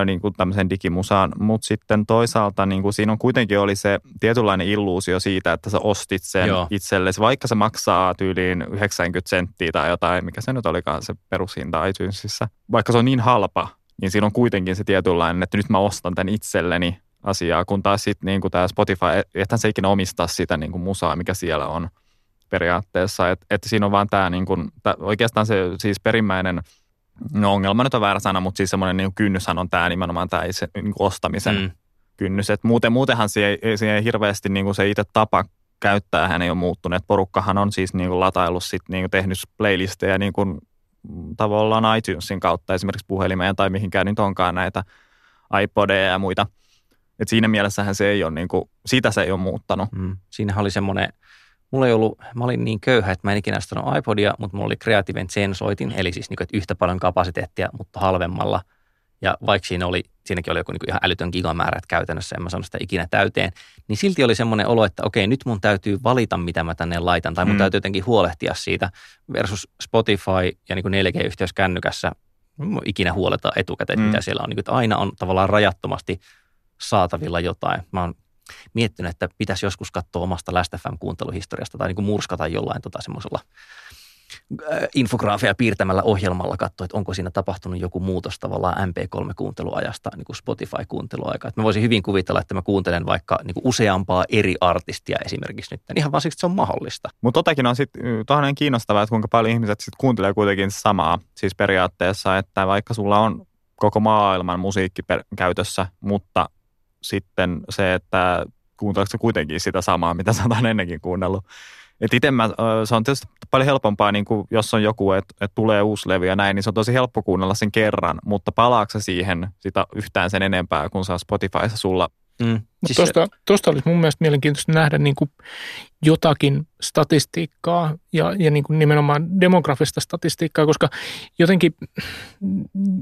niin kuin tämmöisen digimusaan. Mutta sitten toisaalta niin kuin siinä on kuitenkin oli se tietynlainen illuusio siitä, että sä ostit sen Joo. Itsellesi, vaikka se maksaa tyyliin 90 senttiä tai jotain, mikä se nyt olikaan se perushinta iTunesissa. Vaikka se on niin halpa, niin siinä on kuitenkin se tietynlainen, että nyt mä ostan tämän itselleni asiaa, kun taas sitten niin tämä Spotify, ethän se ikinä omistaa sitä niin kuin musaa, mikä siellä on periaatteessa. Että et siinä on vaan tämä niin kuin, tää, oikeastaan se siis perimmäinen No ongelma nyt on väärä sana, mutta siis semmoinen niin kynnyshän on tämä nimenomaan tämä itse niin ostamisen Mm. kynnys. Et muuten, muutenhan se ei, ei hirveästi niin kuin se itse tapa käyttää hän ei ole muuttunut. Et porukkahan on siis niin kuin lataillut sit niin kuin tehnyt playlisteja niin kuin mm, tavallaan iTunesin kautta esimerkiksi puhelimeen tai mihinkään nyt onkaan näitä iPodeja ja muita. Et siinä mielessähän se ei ole, niin kuin, sitä se ei ole muuttanut. Mm. Siinähän oli semmoinen, mulla ei ollut, mä olin niin köyhä, että mä en ikinä ostanut iPodia, mutta mulla oli Creativen Zen soitin, eli siis niin kuin, että yhtä paljon kapasiteettia, mutta halvemmalla. Ja vaikka siinä oli, siinäkin oli joku niin kuin ihan älytön gigamäärä, että käytännössä en mä saanut sitä ikinä täyteen, niin silti oli semmoinen olo, että okei, nyt mun täytyy valita, mitä mä tänne laitan, tai mun Mm. täytyy jotenkin huolehtia siitä, versus Spotify ja niin kuin 4G-yhteys kännykässä, ikinä huoleta etukäteen. Mm. mitä siellä on. Niin kuin, että aina on tavallaan rajattomasti saatavilla jotain. Mä oon miettinyt, että pitäisi joskus katsoa omasta Last FM-kuunteluhistoriasta tai niin kuin murskata jollain tota semmoisella äh, infograafia piirtämällä ohjelmalla katsoa, että onko siinä tapahtunut joku muutos tavallaan MP3-kuunteluajasta niin kuin Spotify-kuunteluaikaa. Että mä voisin hyvin kuvitella, että mä kuuntelen vaikka niin kuin useampaa eri artistia esimerkiksi nyt, ihan vaan siksi, että se on mahdollista. Mutta totakin on sitten toinen kiinnostavaa, että kuinka paljon ihmiset sitten kuuntelee kuitenkin samaa. Siis periaatteessa, että vaikka sulla on koko maailman musiikki per- käytössä, mutta sitten se, että kuunteleeko sä kuitenkin sitä samaa, mitä sä oot ennenkin kuunnellut. Et mä, se on tietysti paljon helpompaa, niin kuin jos on joku, että et tulee uusi levy ja näin, niin se on tosi helppo kuunnella sen kerran, mutta palaako siihen sitä yhtään sen enempää, kun saa Spotifyssa sulla Mm. Siis tuosta, tuosta olisi mun mielestä mielenkiintoista nähdä niin kuin jotakin statistiikkaa ja, ja niin kuin nimenomaan demografista statistiikkaa, koska jotenkin,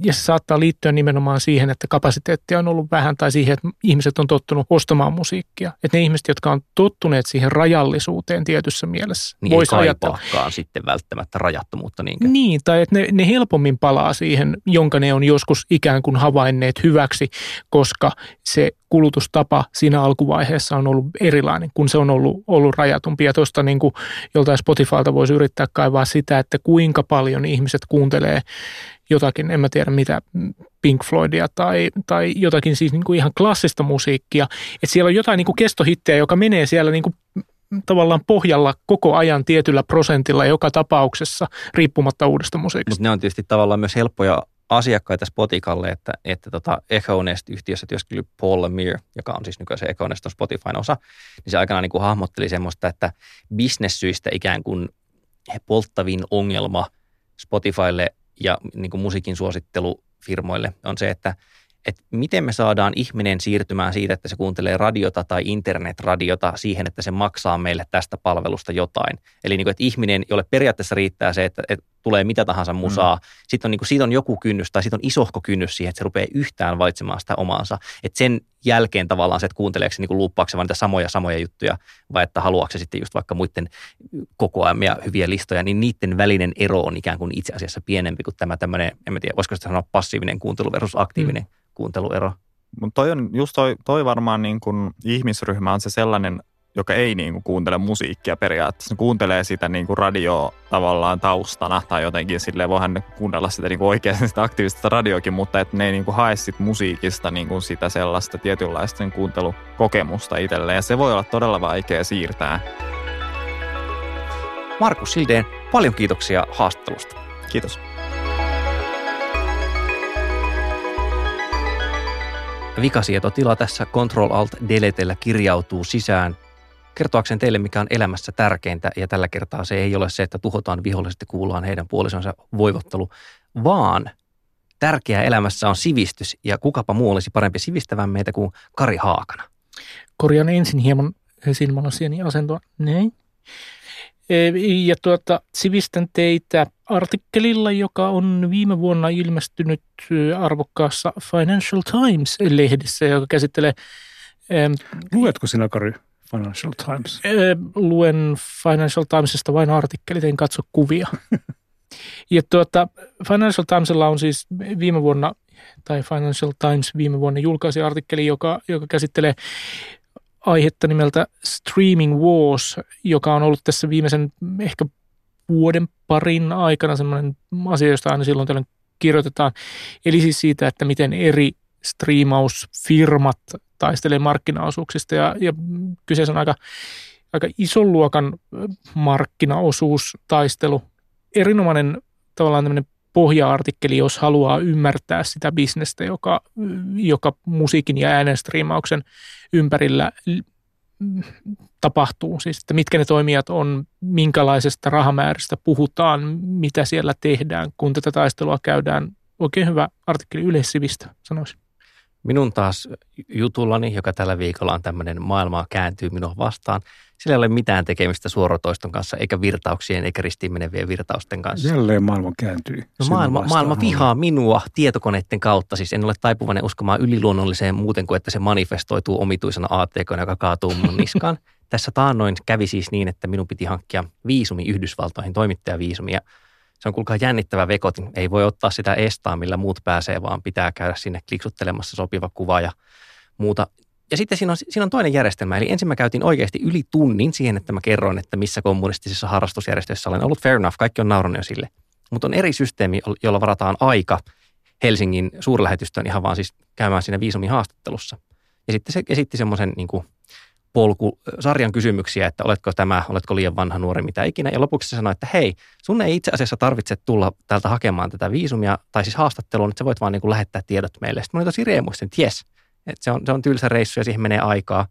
ja se saattaa liittyä nimenomaan siihen, että kapasiteettia on ollut vähän tai siihen, että ihmiset on tottunut ostamaan musiikkia. Että ne ihmiset, jotka on tottuneet siihen rajallisuuteen tietyssä mielessä, niin vois ei ajatella. sitten välttämättä rajattomuutta niinkään. Niin, tai että ne, ne helpommin palaa siihen, jonka ne on joskus ikään kuin havainneet hyväksi, koska se kulutustapa siinä alkuvaiheessa on ollut erilainen, kun se on ollut, ollut rajatumpi. Ja tuosta niin kuin joltain Spotifylta voisi yrittää kaivaa sitä, että kuinka paljon ihmiset kuuntelee jotakin, en mä tiedä mitä, Pink Floydia tai, tai jotakin siis niin kuin ihan klassista musiikkia. Että siellä on jotain niin kuin kestohittejä, joka menee siellä niin kuin tavallaan pohjalla koko ajan tietyllä prosentilla joka tapauksessa, riippumatta uudesta musiikista. Mutta ne on tietysti tavallaan myös helppoja asiakkaita Spotikalle, että, että tota Echonest-yhtiössä työskentely Paul Lemire, joka on siis nykyään se Echonest on Spotifyn osa, niin se aikanaan niin kuin hahmotteli semmoista, että bisnessyistä ikään kuin polttavin ongelma Spotifylle ja niin kuin musiikin suosittelufirmoille on se, että – että miten me saadaan ihminen siirtymään siitä, että se kuuntelee radiota tai internetradiota siihen, että se maksaa meille tästä palvelusta jotain. Eli niin kuin, että ihminen, jolle periaatteessa riittää se, että, että tulee mitä tahansa musaa, mm. sitten on, niin kuin, siitä on joku kynnys tai sitten on isohko kynnys siihen, että se rupeaa yhtään valitsemaan sitä omaansa. Että sen jälkeen tavallaan se, että kuunteleeko se niin luuppaako vaan niitä samoja samoja juttuja vai että haluaako se sitten just vaikka muiden kokoamia hyviä listoja, niin niiden välinen ero on ikään kuin itse asiassa pienempi kuin tämä tämmöinen, en mä tiedä, voisiko sitä sanoa passiivinen kuuntelu versus aktiivinen mm kuunteluero. Mutta toi on just toi, toi varmaan niin kun ihmisryhmä on se sellainen, joka ei niin kuin kuuntele musiikkia periaatteessa. Ne kuuntelee sitä niin kuin radioa tavallaan taustana tai jotenkin silleen voihan kuunnella sitä niin kuin oikeasti sitä aktiivista radioakin, mutta että ne ei niin kuin hae sit musiikista niin kuin sitä sellaista tietynlaista sen kuuntelukokemusta itselleen. Ja se voi olla todella vaikea siirtää. Markus Sildeen, paljon kiitoksia haastattelusta. Kiitos. Vikasietotila tässä Control-Alt-Deletellä kirjautuu sisään kertoakseen teille, mikä on elämässä tärkeintä, ja tällä kertaa se ei ole se, että tuhotaan viholliset ja kuullaan heidän puolisonsa voivottelu, vaan tärkeää elämässä on sivistys, ja kukapa muu olisi parempi sivistävän meitä kuin Kari Haakana. Korjaan ensin hieman silmälasieni asentoa. Näin. Ja tuota, sivistän teitä artikkelilla, joka on viime vuonna ilmestynyt arvokkaassa Financial Times-lehdessä, joka käsittelee... Luetko sinä, Kari, Financial Times? Luen Financial Timesista vain artikkelit, en katso kuvia. <laughs> ja tuota, Financial Timesilla on siis viime vuonna, tai Financial Times viime vuonna julkaisi artikkeli, joka, joka käsittelee aihetta nimeltä Streaming Wars, joka on ollut tässä viimeisen ehkä vuoden parin aikana semmoinen asia, josta aina silloin tällöin kirjoitetaan. Eli siis siitä, että miten eri striimausfirmat taistelee markkinaosuuksista ja, ja kyseessä on aika, aika ison luokan markkinaosuustaistelu. Erinomainen tavallaan tämmöinen pohja-artikkeli, jos haluaa ymmärtää sitä bisnestä, joka, joka musiikin ja äänenstriimauksen ympärillä tapahtuu. Siis, että mitkä ne toimijat on, minkälaisesta rahamääristä puhutaan, mitä siellä tehdään, kun tätä taistelua käydään. Oikein hyvä artikkeli yleissivistä, sanoisin. Minun taas jutullani, joka tällä viikolla on tämmöinen maailmaa kääntyy minua vastaan, sillä ei ole mitään tekemistä suoratoiston kanssa, eikä virtauksien, eikä ristiin menevien virtausten kanssa. Jälleen maailma kääntyy. No maailma, maailma vihaa minua tietokoneiden kautta. Siis en ole taipuvainen uskomaan yliluonnolliseen muuten kuin, että se manifestoituu omituisena ATK, joka kaatuu mun niskaan. <laughs> Tässä taannoin kävi siis niin, että minun piti hankkia viisumi Yhdysvaltoihin, toimittajaviisumi. Ja se on kuulkaa jännittävä vekotin. Ei voi ottaa sitä estaa, millä muut pääsee, vaan pitää käydä sinne kliksuttelemassa sopiva kuva ja muuta. Ja sitten siinä on, siinä on toinen järjestelmä. Eli ensin mä käytin oikeasti yli tunnin siihen, että mä kerroin, että missä kommunistisissa harrastusjärjestöissä olen ollut. Fair enough, kaikki on naurannut jo sille. Mutta on eri systeemi, jolla varataan aika Helsingin suurlähetystöön ihan vaan siis käymään siinä viisumin haastattelussa. Ja sitten se esitti semmoisen niin polku, sarjan kysymyksiä, että oletko tämä, oletko liian vanha nuori, mitä ikinä. Ja lopuksi se sanoi, että hei, sun ei itse asiassa tarvitse tulla täältä hakemaan tätä viisumia, tai siis haastattelua, että sä voit vaan niin kuin lähettää tiedot meille. Sitten mä olin tosi riemuista, että jes, että se on, se on tylsä reissu ja siihen menee aikaa.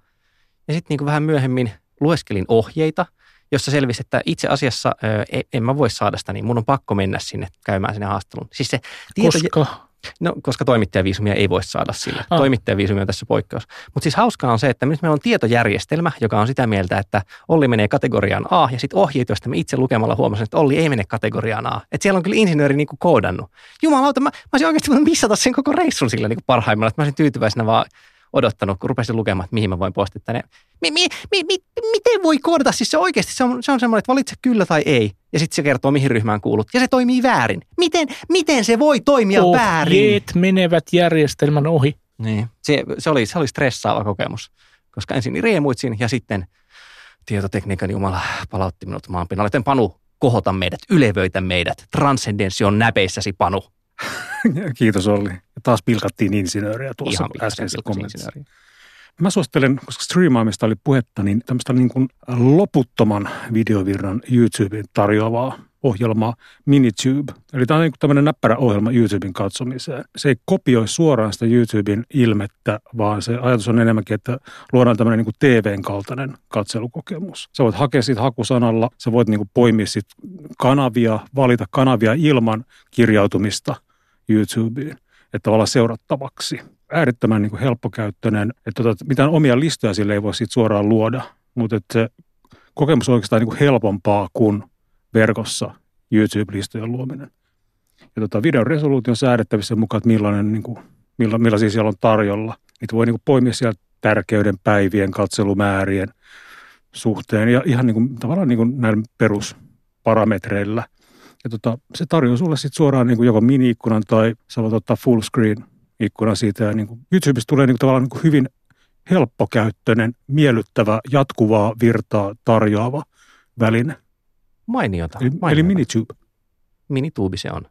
Ja sitten niin vähän myöhemmin lueskelin ohjeita, jossa selvisi, että itse asiassa ö, en mä voi saada sitä, niin mun on pakko mennä sinne käymään sinne haastatteluun. Siis se tieto, Koska? No, koska toimittajaviisumia ei voi saada sillä. Ah. Toimittajaviisumi on tässä poikkeus. Mutta siis hauskaa on se, että nyt meillä on tietojärjestelmä, joka on sitä mieltä, että Olli menee kategoriaan A, ja sitten ohjeet, joista me itse lukemalla huomasin, että Olli ei mene kategoriaan A. Että siellä on kyllä insinööri niin kuin koodannut. Jumalauta, mä, mä olisin oikeasti voinut missata sen koko reissun sillä niin kuin parhaimmalla, että mä olisin tyytyväisenä vaan odottanut, kun rupesin lukemaan, että mihin mä voin postittaa ne. Mi, mi, mi, mi, miten voi koodata? Siis se oikeasti, se on, se on semmoinen, että valitse kyllä tai ei. Ja sitten se kertoo, mihin ryhmään kuulut. Ja se toimii väärin. Miten, miten se voi toimia Ohjeet väärin? menevät järjestelmän ohi. Niin, se, se, oli, se oli stressaava kokemus. koska ensin riemuitsin ja sitten tietotekniikan Jumala palautti minut maan pinnalle. Joten Panu, kohota meidät, ylevöitä meidät. Transcendenssi on näpeissäsi, Panu. <laughs> Kiitos Olli. Ja taas pilkattiin insinööriä tuossa Ihan äskeisessä kommentissa. Mä suosittelen, koska striimaamista oli puhetta, niin tämmöistä niin kuin loputtoman videovirran YouTuben tarjoavaa ohjelmaa Minitube. Eli tämä on niin tämmöinen näppärä ohjelma YouTuben katsomiseen. Se ei kopioi suoraan sitä YouTuben ilmettä, vaan se ajatus on enemmänkin, että luodaan tämmöinen niin kuin TVn kaltainen katselukokemus. Sä voit hakea siitä hakusanalla, sä voit niin kuin poimia sit kanavia, valita kanavia ilman kirjautumista YouTubeen, että tavallaan seurattavaksi. Äärettömän niin kuin helppokäyttöinen, että tota, mitään omia listoja sille ei voi siitä suoraan luoda, mutta että se kokemus on oikeastaan niin kuin helpompaa kuin verkossa YouTube-listojen luominen. Ja tota, videon resoluutio on säädettävissä mukaan, että millainen, niin kuin, milla, millaisia siellä on tarjolla. Niitä voi niin kuin poimia sieltä tärkeyden päivien, katselumäärien suhteen ja ihan niin kuin, tavallaan niin kuin näillä perusparametreillä. Ja tota, se tarjoaa sulle sitten suoraan niin kuin joko mini-ikkunan tai sä voit ottaa full screen ikkunan siitä. Ja niin kuin YouTubesta tulee niin kuin tavallaan niin kuin hyvin helppokäyttöinen, miellyttävä, jatkuvaa virtaa tarjoava väline. Mainiota. Eli, mainiota. eli Minitube. Minituubi se on.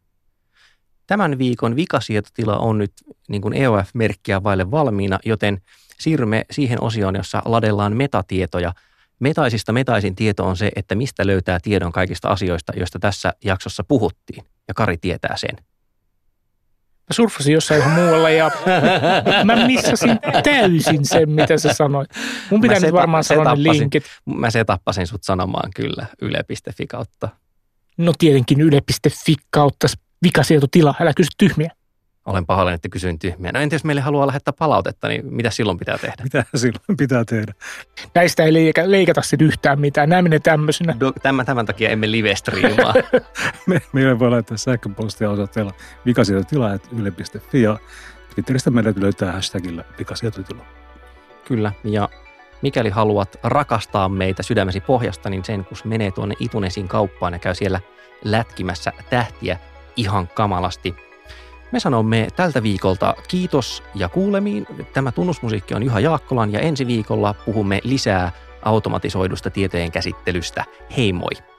Tämän viikon vikasietotila on nyt niin kuin EOF-merkkiä vaille valmiina, joten siirrymme siihen osioon, jossa ladellaan metatietoja. Metaisista metaisin tieto on se, että mistä löytää tiedon kaikista asioista, joista tässä jaksossa puhuttiin. Ja Kari tietää sen. Mä surffasin jossain ihan muualla ja mä missasin täysin sen, mitä sä sanoit. Mun pitää Mä nyt varmaan sanoa ne linkit. Mä setappasin sut sanomaan kyllä yle.fi kautta. No tietenkin yle.fi kautta vikasietotila, älä kysy tyhmiä. Olen pahoillani, että kysyin tyhmiä. No entä jos meille haluaa lähettää palautetta, niin mitä silloin pitää tehdä? Mitä <laughs> silloin pitää tehdä? Näistä ei leika, leikata sit yhtään mitään, nämä menee tämmöisenä. Do, tämän, tämän takia emme live-striimaa. <laughs> Me, meille voi laittaa sähköpostia osoitteella vikasietotila.yle.fi ja Twitteristä meidät löytää hashtagillä vikasietotila. Kyllä, ja mikäli haluat rakastaa meitä sydämesi pohjasta, niin sen kun menee tuonne Itunesin kauppaan ja käy siellä lätkimässä tähtiä ihan kamalasti. Me sanomme tältä viikolta kiitos ja kuulemiin. Tämä tunnusmusiikki on Juha Jaakkolan ja ensi viikolla puhumme lisää automatisoidusta tietojen käsittelystä. Hei moi!